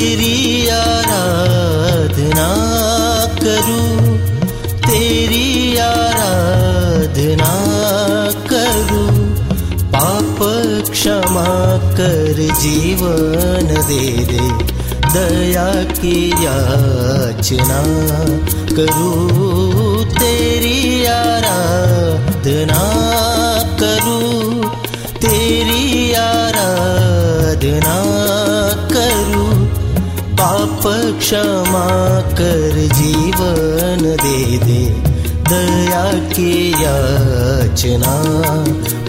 तेरी आराधना करूँ, तेरी आराधना करूँ, पाप क्षमा कर जीवन दे दे, दया की याचना करूँ, तेरी आराधना करूँ, तेरी आराधना पाप क्षमा कर जीवन दे दे। दया की याचना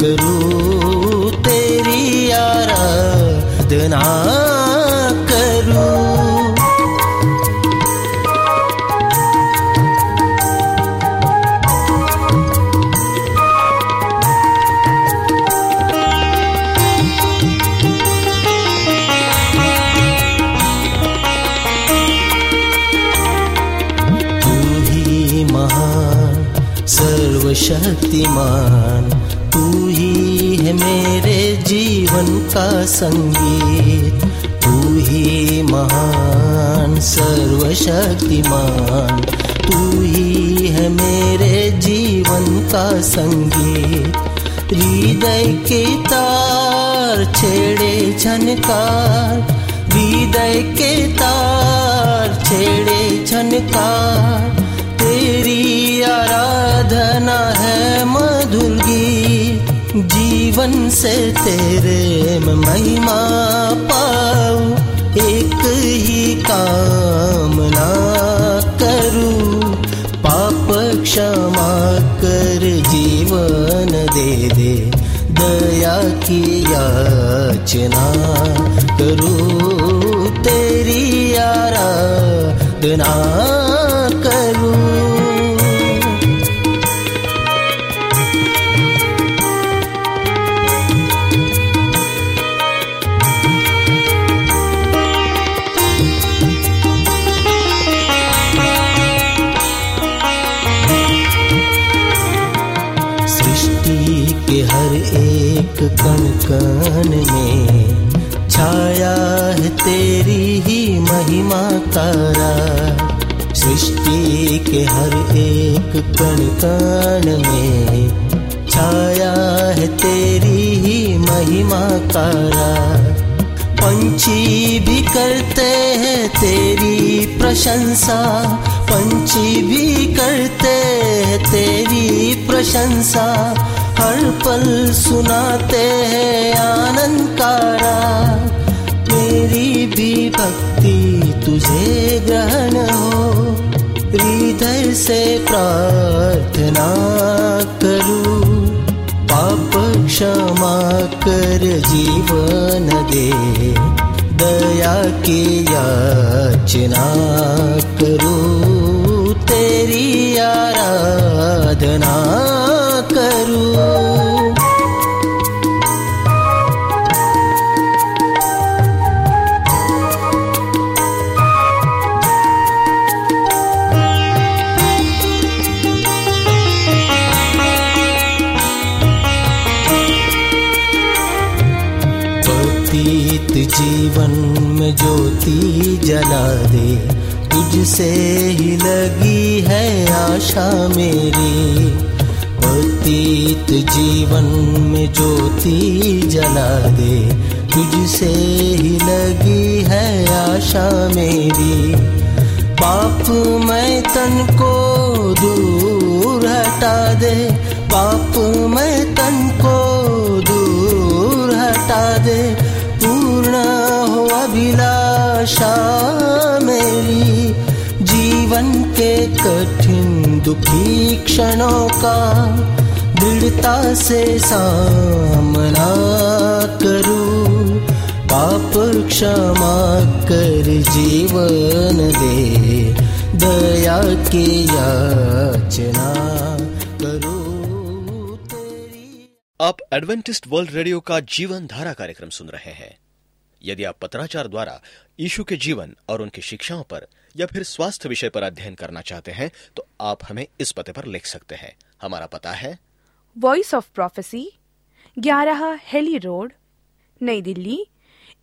करूँ तेरी आराधना करूँ। सर्वशक्तिमान तू ही है मेरे जीवन का संगीत। तू ही महान, सर्वशक्तिमान। तू ही है मेरे जीवन का संगीत। हृदय के तार छेड़े झनकार हृदय के तार छेड़े झनकार आराधना है मधुर गीत। जीवन से तेरे महिमा पाऊ। एक ही कामना करूँ। पाप क्षमा कर जीवन दे दे। दया की याचना करूँ तेरी आराधना। कण में छाया है तेरी ही महिमा तारा सृष्टि के हर एक कण कण में छाया है तेरी ही महिमा तारा पंछी भी करते हैं तेरी प्रशंसा। पंछी भी करते हैं तेरी प्रशंसा। हर पल सुनाते हैं आनंद कारा मेरी भी भक्ति तुझे ग्रहण हो। हृदय से प्रार्थना करूँ। पाप क्षमा कर जीवन दे। दया की याचना करूँ। तेरी आराधना जीवन में ज्योति जला दे। तुझसे ही लगी है आशा मेरी। पतित जीवन में ज्योति जला दे। तुझसे ही लगी है आशा मेरी। पाप मैं तन को दूर हटा दे। पाप मैं तन को दूर हटा दे। अभिलाषा मेरी, जीवन के कठिन दुखी क्षणों का दृढ़ता से सामना करूँ। पाप क्षमा कर जीवन दे, दया की याचना करूँ। आप एडवेंटिस्ट वर्ल्ड रेडियो का जीवन धारा कार्यक्रम सुन रहे हैं। यदि आप पत्राचार द्वारा यीशु के जीवन और उनकी शिक्षाओं पर या फिर स्वास्थ्य विषय पर अध्ययन करना चाहते हैं तो आप हमें इस पते पर लिख सकते हैं। हमारा पता है। वॉइस ऑफ़ प्रोफेसी ग्यारह हेली रोड नई दिल्ली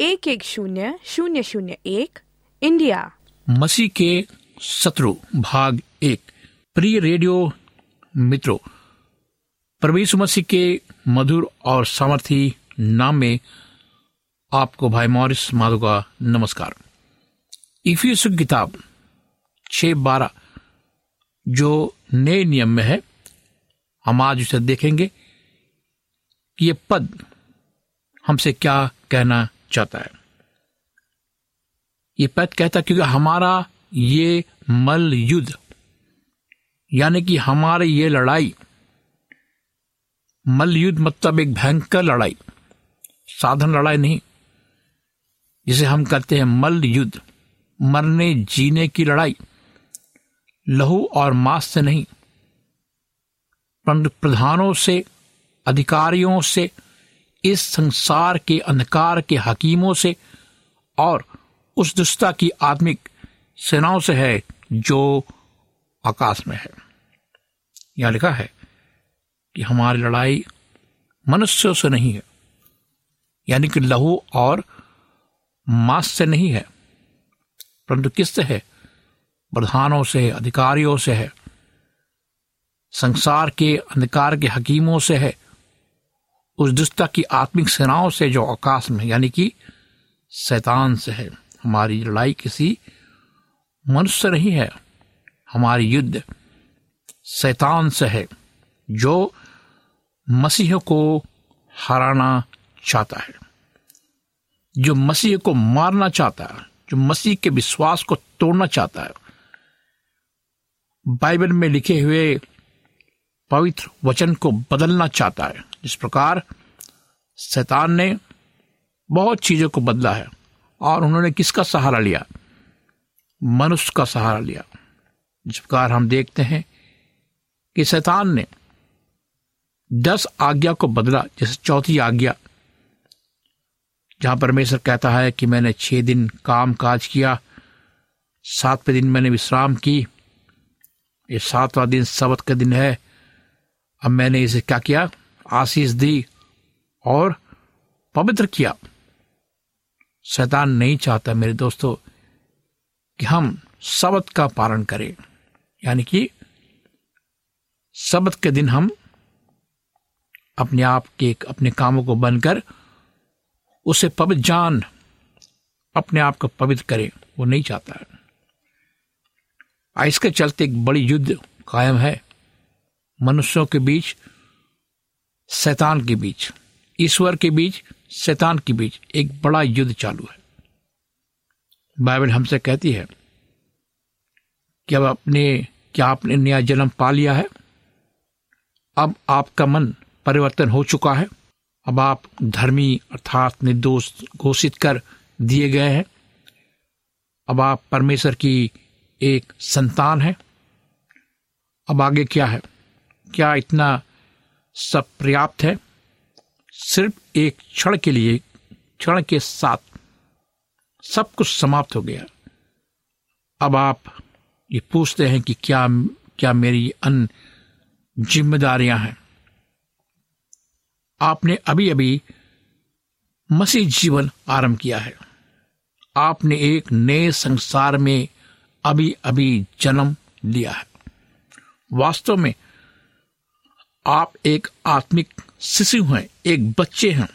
एक एक शून्य शून्य शून्य एक इंडिया। मसीह के शत्रु भाग एक। प्रिय रेडियो मित्रों प्रभु मसीह के मधुर और सामर्थी नाम में आपको भाई मॉरिस माधो का नमस्कार। इफियस किताब छ बारह, जो नए नियम में है, हम आज उसे देखेंगे कि ये पद हमसे क्या कहना चाहता है। ये पद कहता क्योंकि हमारा ये मल युद्ध यानी कि हमारी ये लड़ाई मल युद्ध मतलब एक भयंकर लड़ाई, साधन लड़ाई नहीं जिसे हम कहते हैं मल्ल युद्ध, मरने जीने की लड़ाई, लहू और मांस से नहीं प्रधानों से, अधिकारियों से, इस संसार के अंधकार के हकीमों से और उस दुष्टता की आत्मिक सेनाओं से है जो आकाश में है। यह लिखा है कि हमारी लड़ाई मनुष्यों से नहीं है, यानी कि लहू और मांस से नहीं है, परंतु किससे है? प्रधानों से, अधिकारियों से है। संसार के अंधकार के हकीमों से है। उस दुष्टता की आत्मिक सेनाओं से जो आकाश में, यानी कि शैतान से है। हमारी लड़ाई किसी मनुष्य से नहीं है। हमारी युद्ध शैतान से है, जो मसीह को हराना चाहता है। जो मसीह को मारना चाहता है, जो मसीह के विश्वास को तोड़ना चाहता है, बाइबल में लिखे हुए पवित्र वचन को बदलना चाहता है। जिस प्रकार शैतान ने बहुत चीज़ों को बदला है और उन्होंने किसका सहारा लिया? मनुष्य का सहारा लिया। जिस प्रकार हम देखते हैं कि शैतान ने दस आज्ञा को बदला, जैसे चौथी आज्ञा जहाँ परमेश्वर कहता है कि मैंने छह दिन काम काज किया, सातवें दिन मैंने विश्राम की, ये सातवां दिन सबत का दिन है। अब मैंने इसे क्या किया? आशीष दी और पवित्र किया। शैतान नहीं चाहता मेरे दोस्तों कि हम सबत का पालन करें। यानी कि सबत के दिन हम अपने आप के, अपने कामों को बनकर उसे पवित्र जान अपने आप को पवित्र करे, वो नहीं चाहता है। इसके चलते एक बड़ी युद्ध कायम है। मनुष्यों के बीच, शैतान के बीच, ईश्वर के बीच, शैतान के बीच एक बड़ा युद्ध चालू है। बाइबल हमसे कहती है कि अब अपने, क्या आपने नया जन्म पा लिया है? अब आपका मन परिवर्तन हो चुका है। अब आप धर्मी अर्थात निर्दोष घोषित कर दिए गए हैं। अब आप परमेश्वर की एक संतान है। अब आगे क्या है? क्या इतना सब पर्याप्त है? सिर्फ़ एक क्षण के लिए, क्षण के साथ सब कुछ समाप्त हो गया। अब आप ये पूछते हैं कि क्या क्या मेरी अन्य जिम्मेदारियाँ हैं? आपने अभी अभी मसीह जीवन आरंभ किया है। आपने एक नए संसार में अभी अभी जन्म लिया है। वास्तव में आप एक आत्मिक शिशु हैं, एक बच्चे हैं।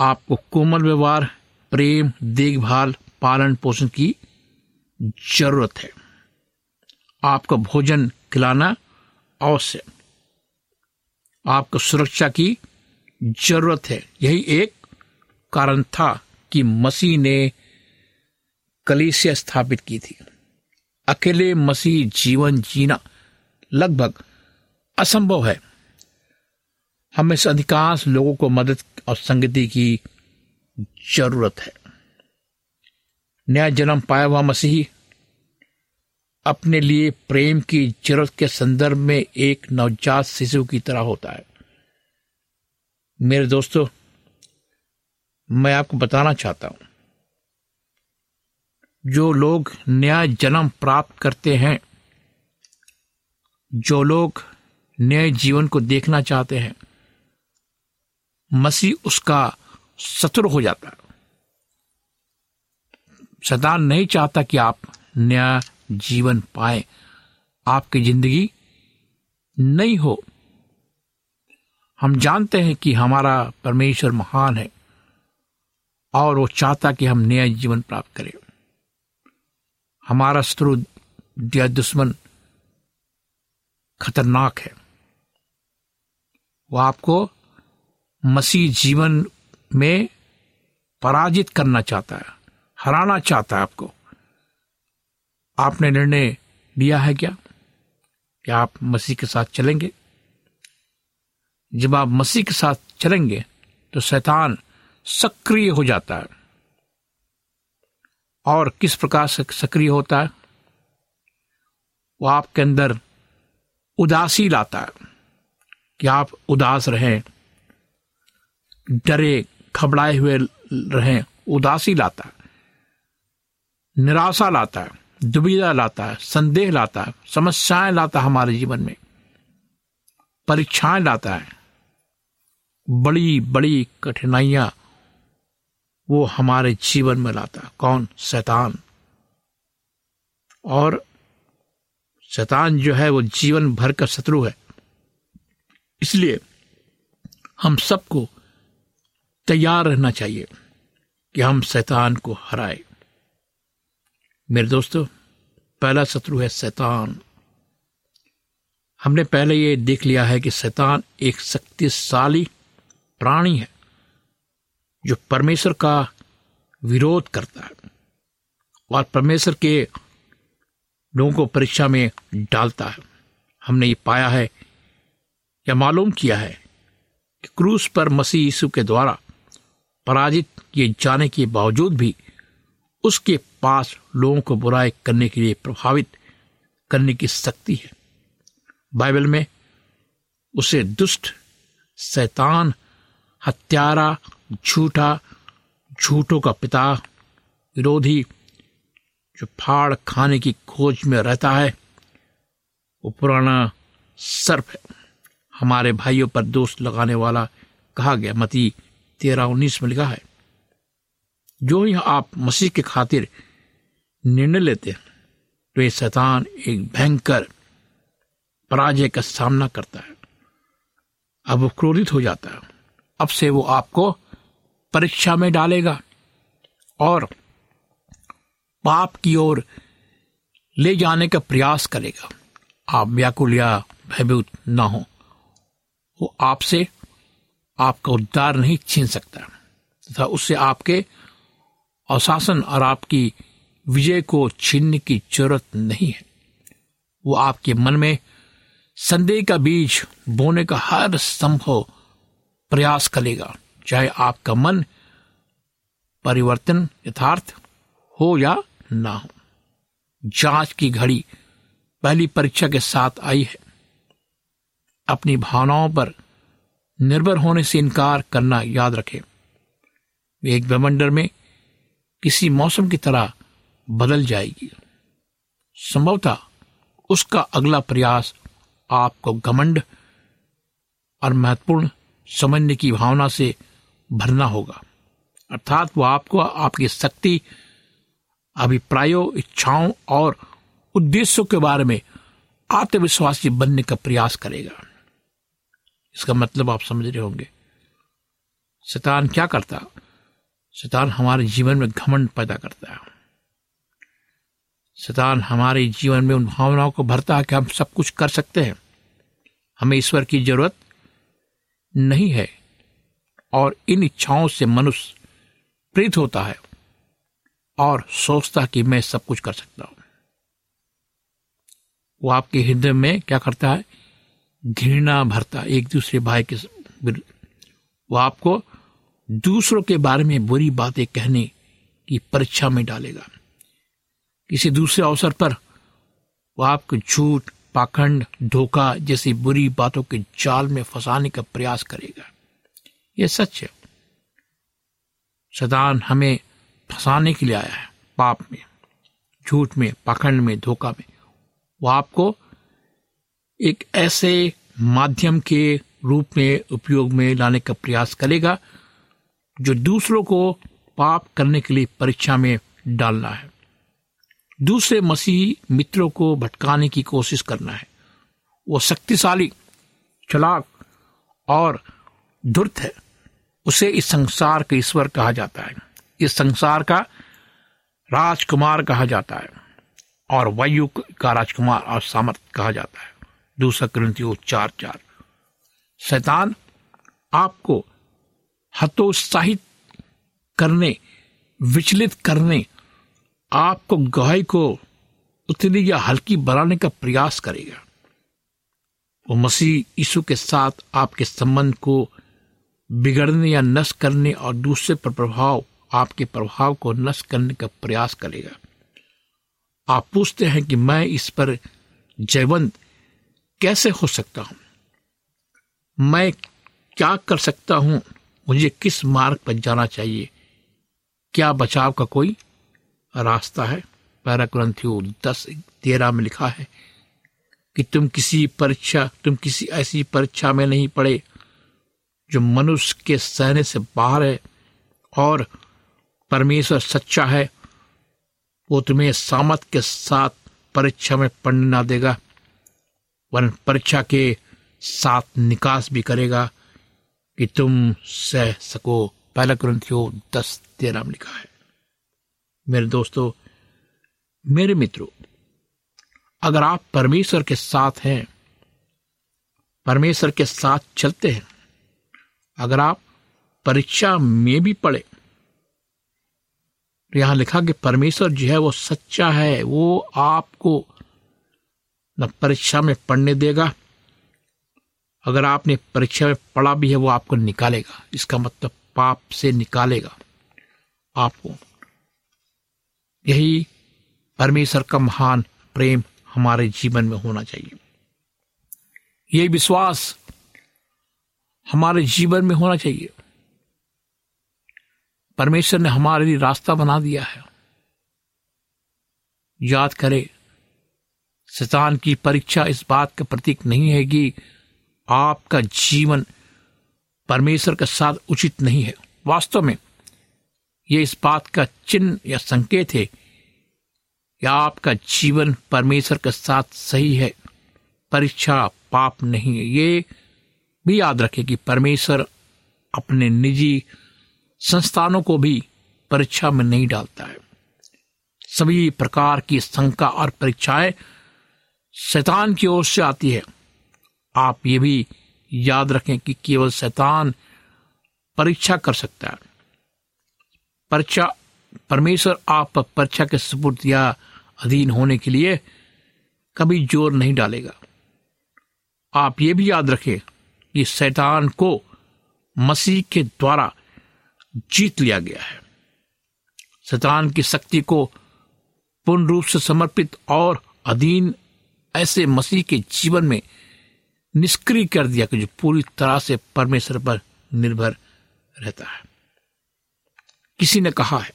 आपको कोमल व्यवहार, प्रेम, देखभाल पालन पोषण की ज़रूरत है। आपको भोजन खिलाना अवश्य। आपको सुरक्षा की ज़रूरत है। यही एक कारण था कि मसीह ने कलीसिया स्थापित की थी। अकेले मसीह जीवन जीना लगभग असंभव है। हमें से अधिकांश लोगों को मदद और संगति की ज़रूरत है। नया जन्म पाया हुआ मसीही अपने लिए प्रेम की ज़रूरत के संदर्भ में एक नवजात शिशु की तरह होता है। मेरे दोस्तों, मैं आपको बताना चाहता हूँ। जो लोग नया जन्म प्राप्त करते हैं, जो लोग नए जीवन को देखना चाहते हैं, मसीह उसका शत्रु हो जाता है। शैतान नहीं चाहता कि आप नया जीवन पाए। आपकी ज़िंदगी नहीं हो। हम जानते हैं कि हमारा परमेश्वर महान है और वो चाहता कि हम नया जीवन प्राप्त करें। हमारा शत्रु या दुश्मन खतरनाक है। वो आपको मसीह जीवन में पराजित करना चाहता है, हराना चाहता है आपको। आपने निर्णय लिया है क्या? कि आप मसीह के साथ चलेंगे? जब आप मसीह के साथ चलेंगे तो शैतान सक्रिय हो जाता है। और किस प्रकार से सक्रिय होता है? वो आपके अंदर उदासी लाता है कि आप उदास रहें, डरे, घबराए हुए रहें, उदासी लाता है, निराशा लाता है। दुविधा लाता है, संदेह लाता है, समस्याएँ लाता है हमारे जीवन में। परीक्षाएँ लाता है। बड़ी बड़ी कठिनाइयाँ वो हमारे जीवन में लाता है। कौन? शैतान। और शैतान जो है वो जीवन भर का शत्रु है। इसलिए हम सबको तैयार रहना चाहिए कि हम शैतान को हराए। मेरे दोस्तों, पहला शत्रु है शैतान। हमने पहले ये देख लिया है कि शैतान एक शक्तिशाली प्राणी है, जो परमेश्वर का विरोध करता है और परमेश्वर के लोगों को परीक्षा में डालता है। हमने ये पाया है या मालूम किया है कि क्रूस पर मसीह यीशु के द्वारा पराजित किए जाने के बावजूद भी उसके पास लोगों को बुराई करने के लिए प्रभावित करने की शक्ति है। बाइबल में उसे दुष्ट, शैतान, हत्यारा, झूठा, झूठों का पिता, विरोधी, जो फाड़ खाने की खोज में रहता है, वो पुराना सर्प है। हमारे भाइयों पर दोष लगाने वाला कहा गया मती तेरह उन्नीस में लिखा है, जो ही आप मसीह के खातिर निर्णय लेते हैं तो ये शैतान एक भयंकर पराजय का सामना करता है। अब वो क्रोधित हो जाता है। अब से वो आपको परीक्षा में डालेगा और पाप की ओर ले जाने का प्रयास करेगा। आप व्याकुल या भयभूत ना हो। वो आपसे आपका उद्धार नहीं छीन सकता, तथा उससे आपके अशासन और आपकी विजय को छीनने की ज़रूरत नहीं है। वो आपके मन में संदेह का बीज बोने का हर संभव प्रयास करेगा। चाहे आपका मन परिवर्तन यथार्थ हो या ना हो। जाँच की घड़ी पहली परीक्षा के साथ आई है। अपनी भावनाओं पर निर्भर होने से इनकार करना याद रखें। वे एक ब्रह्मंडर में किसी मौसम की तरह बदल जाएगी। संभवतः उसका अगला प्रयास आपको घमंड और महत्वपूर्ण समझने की भावना से भरना होगा। अर्थात वो आपको आपकी शक्ति, अभिप्रायों, इच्छाओं और उद्देश्यों के बारे में आत्मविश्वासी बनने का प्रयास करेगा। इसका मतलब आप समझ रहे होंगे। शैतान क्या करता? शैतान हमारे जीवन में घमंड पैदा करता है। शैतान हमारे जीवन में उन भावनाओं को भरता है कि हम सब कुछ कर सकते हैं। हमें ईश्वर की ज़रूरत नहीं है और इन इच्छाओं से मनुष्य प्रीत होता है और सोचता कि मैं सब कुछ कर सकता हूँ। वो आपके हृदय में क्या करता है? घृणा भरता एक दूसरे भाई के वो आपको दूसरों के बारे में बुरी बातें कहने की परीक्षा में डालेगा। किसी दूसरे अवसर पर, वो आपको झूठ, पाखंड, धोखा जैसी बुरी बातों के जाल में फंसाने का प्रयास करेगा। यह सच है। सदान हमें फंसाने के लिए आया है, पाप में, झूठ में, पाखंड में, धोखा में। वो आपको एक ऐसे माध्यम के रूप में, उपयोग में लाने का प्रयास करेगा, जो दूसरों को पाप करने के लिए परीक्षा में डालना है। दूसरे मसीह मित्रों को भटकाने की कोशिश करना है। वो शक्तिशाली, चलाक और धुर्त है। उसे इस संसार का ईश्वर कहा जाता है। इस संसार का राजकुमार कहा जाता है और वायु का राजकुमार और सामर्थ कहा जाता है। दूसरा ग्रंथियों चार चार। शैतान आपको हतोत्साहित करने, विचलित करने आपको गवाही को उतनी या हल्की बनाने का प्रयास करेगा। वो मसीह यीशु के साथ आपके संबंध को बिगड़ने या नष्ट करने और दूसरे पर प्रभाव, आपके प्रभाव को नष्ट करने का प्रयास करेगा। आप पूछते हैं कि मैं इस पर जयवंत कैसे हो सकता हूँ? मैं क्या कर सकता हूँ? मुझे किस मार्ग पर जाना चाहिए? क्या बचाव का कोई रास्ता है। पैरा ग्रंथियों दस तेरह में लिखा है कि तुम किसी परीक्षा, तुम किसी ऐसी परीक्षा में नहीं पड़े जो मनुष्य के सहने से बाहर है और परमेश्वर सच्चा है। वो तुम्हें सामत के साथ परीक्षा में पढ़ने ना देगा, वरन परीक्षा के साथ निकास भी करेगा कि तुम सह सको। पहला ग्रंथियों दस तेरह में लिखा है। मेरे दोस्तों, मेरे मित्रों, अगर आप परमेश्वर के साथ हैं, परमेश्वर के साथ चलते हैं, अगर आप परीक्षा में भी पढ़े यहाँ लिखा कि परमेश्वर जो है वो सच्चा है, वो आपको न परीक्षा में पढ़ने देगा, अगर आपने परीक्षा में पढ़ा भी है, वो आपको निकालेगा, इसका मतलब पाप से निकालेगा, आपको यही परमेश्वर का महान प्रेम हमारे जीवन में होना चाहिए। यही विश्वास हमारे जीवन में होना चाहिए। परमेश्वर ने हमारे लिए रास्ता बना दिया है। याद करें, शैतान की परीक्षा इस बात का प्रतीक नहीं है कि आपका जीवन परमेश्वर के साथ उचित नहीं है। वास्तव में यह इस बात का चिन्ह या संकेत है कि आपका जीवन परमेश्वर के साथ सही है। परीक्षा पाप नहीं है। ये भी याद रखें कि परमेश्वर अपने निजी संस्थानों को भी परीक्षा में नहीं डालता है। सभी प्रकार की शंका और परीक्षाएँ शैतान की ओर से आती है। आप ये भी याद रखें कि केवल शैतान परीक्षा कर सकता है। परीक्षा परमेश्वर आप परीक्षा के सुपुर्द या अधीन होने के लिए कभी ज़ोर नहीं डालेगा। आप ये भी याद रखें कि शैतान को मसीह के द्वारा जीत लिया गया है। शैतान की शक्ति को पूर्ण रूप से समर्पित और अधीन ऐसे मसीह के जीवन में निष्क्रिय कर दिया कि जो पूरी तरह से परमेश्वर पर निर्भर रहता है। किसी ने कहा है।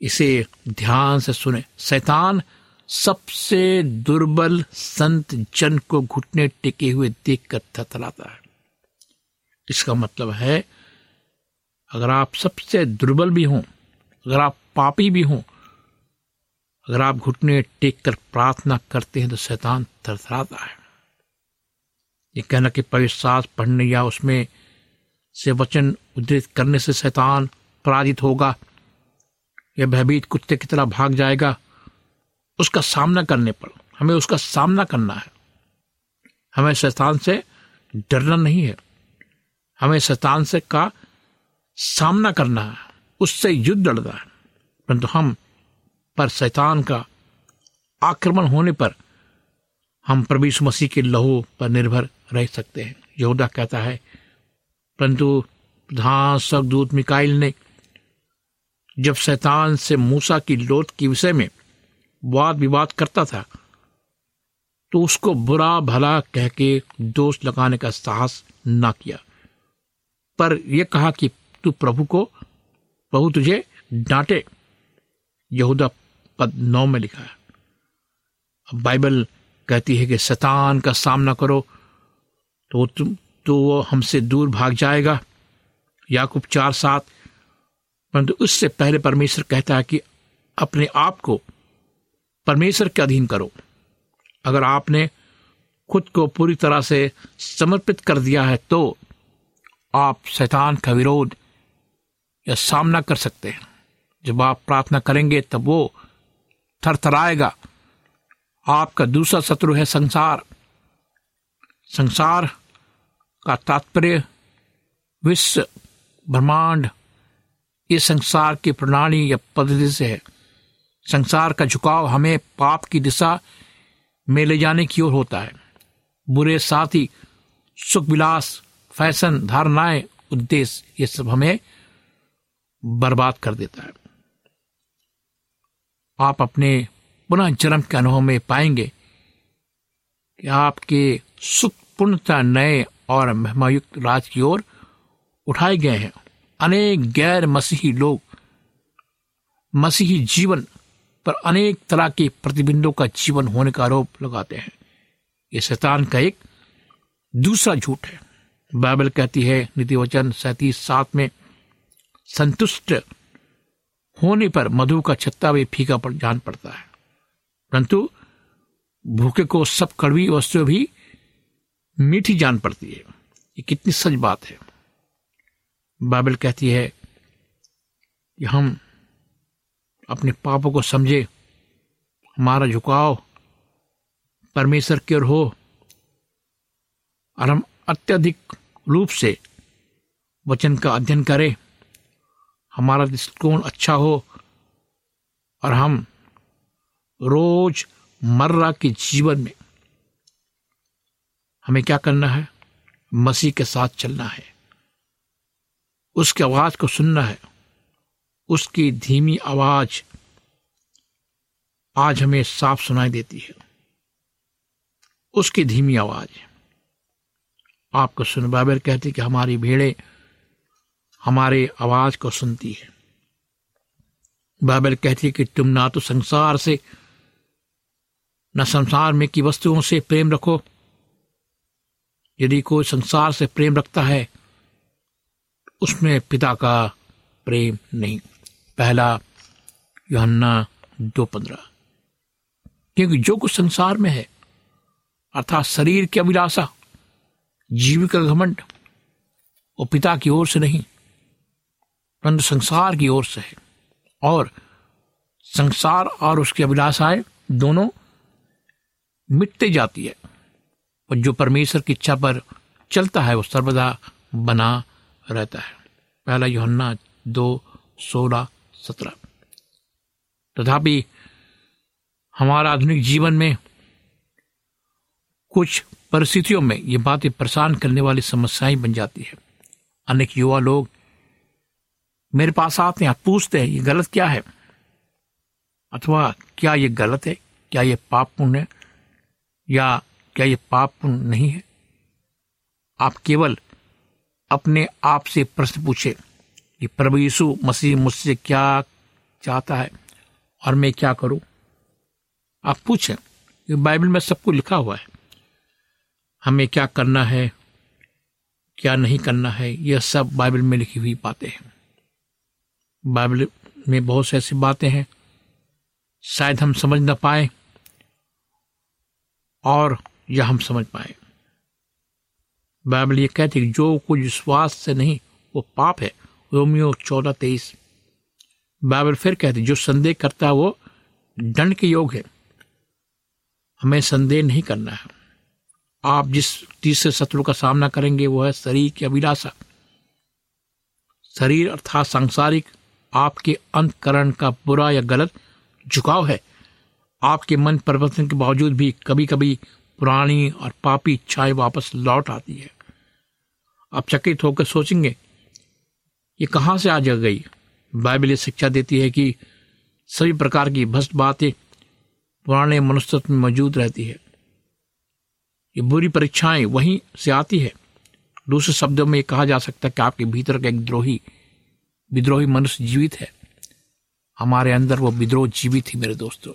इसे ध्यान से सुने। शैतान सबसे दुर्बल संत जन को घुटने टेके हुए देखकर थथलाता है। इसका मतलब है, अगर आप सबसे दुर्बल भी हों, अगर आप पापी भी हों, अगर आप घुटने टेक कर प्रार्थना करते हैं तो शैतान थरथराता है। ये कहना कि पवित्र सास पढ़ने या उसमें से वचन उद्धृत करने से शैतान पराजित होगा यह भयभीत कुत्ते की तरह भाग जाएगा, उसका सामना करने पर, हमें उसका सामना करना है। हमें शैतान से डरना नहीं है। हमें शैतान से का सामना करना है, उससे युद्ध लड़ना है। परंतु हम पर शैतान का आक्रमण होने पर हम यीशु मसीह के लहू पर निर्भर रह सकते हैं। यहूदा कहता है, परंतु प्रधान स्वर्गदूत मिकाइल ने जब शैतान से मूसा की लोथ के विषय में वाद विवाद करता था तो उसको बुरा भला कह के दोष लगाने का साहस ना किया। पर यह कहा कि तू प्रभु को, प्रभु तुझे डांटे। यहूदा पद नौ में लिखा है। अब बाइबल कहती है कि शैतान का सामना करो तो तुम तो वो हमसे दूर भाग जाएगा। याकूब चार सात परंतु उससे पहले परमेश्वर कहता है कि अपने आप को परमेश्वर के अधीन करो। अगर आपने खुद को पूरी तरह से समर्पित कर दिया है तो आप शैतान का विरोध या सामना कर सकते हैं। जब आप प्रार्थना करेंगे, तब वो थरथराएगा। आपका दूसरा शत्रु है संसार। संसार का तात्पर्य विश्व, ब्रह्मांड ये संसार की प्रणाली या पद्धति से है। संसार का झुकाव हमें पाप की दिशा में ले जाने की ओर होता है। बुरे साथी, सुख विलास, फ़ैशन, धारणाएँ, उद्देश्य, ये सब हमें बर्बाद कर देता है। आप अपने पुनः जन्म के अनुभव में पाएँगे कि आपके सुख पूर्णता नए और महिमायुक्त राज की ओर उठाए गए हैं। अनेक गैर मसीही लोग मसीही जीवन पर अनेक तरह के प्रतिबिंबों का जीवन होने का आरोप लगाते हैं। ये शैतान का एक दूसरा झूठ है। बाइबल कहती है नीति वचन सैतीस सात में, संतुष्ट होने पर मधु का छत्ता भी फीका पड़ जान पड़ता है। परंतु भूखे को सब कड़वी वस्तु भी मीठी जान पड़ती है। ये कितनी सच बात है। बाइबल कहती है कि हम अपने पापों को समझे, हमारा झुकाव परमेश्वर की ओर हो, और हम अत्यधिक रूप से वचन का अध्ययन करें, हमारा दृष्टिकोण अच्छा हो, और हम रोज मर्रा के जीवन में हमें क्या करना है? मसीह के साथ चलना है। उसकी आवाज़ को सुनना है। उसकी धीमी आवाज़ आज हमें साफ़ सुनाई देती है। उसकी धीमी आवाज़ आपको सुन बाइबल कहती कि हमारी भेड़े हमारे आवाज़ को सुनती है। बाइबल कहती है कि तुम ना तो संसार से, न संसार में की वस्तुओं से प्रेम रखो। यदि कोई संसार से प्रेम रखता है उसमें पिता का प्रेम नहीं। पहला योहन्ना दो पंद्रह। क्योंकि जो कुछ संसार में है, अर्थात शरीर की अभिलाषा, जीविका घमंड, वो पिता की ओर से नहीं, परंतु संसार की ओर से है। और संसार और उसकी अभिलाषाएँ दोनों मिटते जाती है, और जो परमेश्वर की इच्छा पर चलता है, वो सर्वदा बना रहता है। पहला योहन्ना दो, सोलह, सत्रह। तथापि हमारा आधुनिक जीवन में कुछ परिस्थितियों में ये बातें परेशान करने वाली समस्याएँ बन जाती है। अनेक युवा लोग मेरे पास आते हैं, पूछते हैं, ये गलत क्या है? अथवा क्या ये गलत है? क्या ये पाप है? या क्या ये पाप नहीं है? आप केवल अपने आप से प्रश्न पूछे कि प्रभु यीशु मसीह मुझसे क्या चाहता है और मैं क्या करूँ? आप पूछें। बाइबल में सब कुछ लिखा हुआ है। हमें क्या करना है, क्या नहीं करना है, यह सब बाइबल में लिखी हुई बातें हैं। बाइबल में बहुत से ऐसी बातें हैं, शायद हम समझ ना पाए और यह हम समझ पाए। बाइबल ये कहती है जो कुछ विश्वास से नहीं, वो पाप है। रोमियो चौदह तेईस। बाइबल फिर कहती जो संदेह करता है, वो दंड के योग है। हमें संदेह नहीं करना है। आप जिस तीसरे शत्रु का सामना करेंगे, वो है शरीर की अभिलाषा। शरीर अर्थात सांसारिक, आपके अंतकरण का बुरा या गलत झुकाव है। आपके मन परिवर्तन के बावजूद भी कभी कभी पुरानी और पापी इच्छाएँ वापस लौट आती है। आप चकित होकर सोचेंगे, ये कहाँ से आ जा गई? बाइबल ये शिक्षा देती है कि सभी प्रकार की भ्रष्ट बातें पुराने मनुष्यत्व में मौजूद रहती है। ये बुरी परीक्षाएँ वहीं से आती है। दूसरे शब्दों में कहा जा सकता है कि आपके भीतर का एक द्रोही, विद्रोही मनुष्य जीवित है। हमारे अंदर वो विद्रोह जीवित ही मेरे दोस्तों।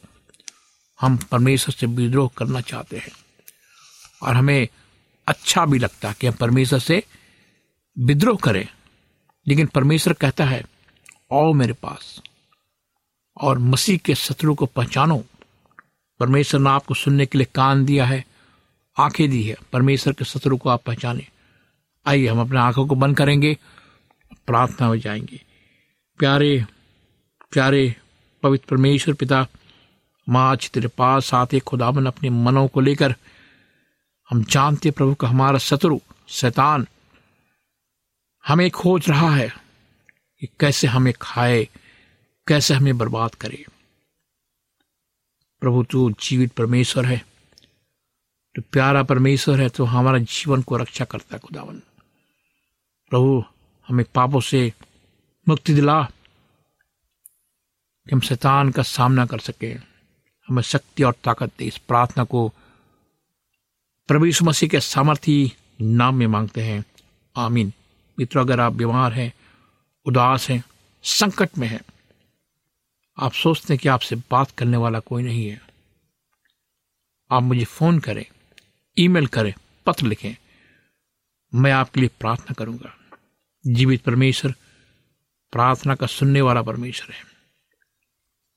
हम परमेश्वर से विद्रोह करना चाहते हैं। और हमें अच्छा भी लगता है कि हम परमेश्वर से विद्रोह करें, लेकिन परमेश्वर कहता है, आओ मेरे पास, और मसीह के शत्रु को पहचानो। परमेश्वर ने आपको सुनने के लिए कान दिया है, आँखें दी है, परमेश्वर के शत्रु को आप पहचाने। आइए, हम अपने आँखों को बंद करेंगे, प्रार्थना हो जाएँगे। प्यारे प्यारे पवित्र परमेश्वर पिता, माँ, आज तेरे पास आते खुदावन अपने मनों को लेकर, हम जानते प्रभु का हमारा शत्रु, शैतान हमें खोज रहा है कि कैसे हमें खाए, कैसे हमें बर्बाद करे। प्रभु, तू जीवित परमेश्वर है। तो प्यारा परमेश्वर है तो हमारा जीवन को रक्षा करता है, खुदावन। प्रभु, हमें पापों से मुक्ति दिला, कि हम शैतान का सामना कर सके। हमें शक्ति और ताकत दे, इस प्रार्थना को प्रभु यीशु मसीह के सामर्थी नाम में मांगते हैं। आमीन। मित्रों, अगर आप बीमार हैं, उदास हैं, संकट में हैं, आप सोचते हैं कि आपसे बात करने वाला कोई नहीं है। आप मुझे फ़ोन करें, ईमेल करें, पत्र लिखें। मैं आपके लिए प्रार्थना करूँगा। जीवित परमेश्वर, प्रार्थना का सुनने वाला परमेश्वर है।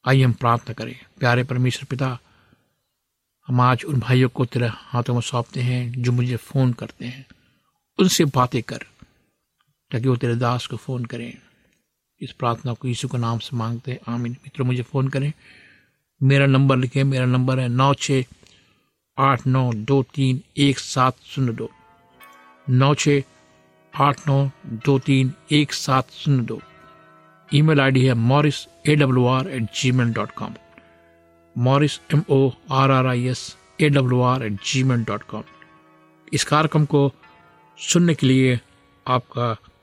आइए हम प्रार्थना करें। प्यारे परमेश्वर पिता, हम आज उन भाइयों को तेरे हाथों में सौंपते हैं जो मुझे फ़ोन करते हैं। उनसे बातें कर। ताकि वो तेरे दास को फ़ोन करें। इस प्रार्थना को यीशु के नाम से मांगते हैं। आमीन। मित्रों, मुझे फ़ोन करें। मेरा नंबर लिखें। मेरा नंबर है नौ छः आठ नौ दो तीन एक सात शून्य दो। नौ छः आठ नौ दो तीन एक सात शून्य दो। ईमेल आईडी है Morris A W R at Gmail dot com. Morris M O R R I S A W R at Gmail dot com. इस कार्यक्रम को सुनने के लिए आपका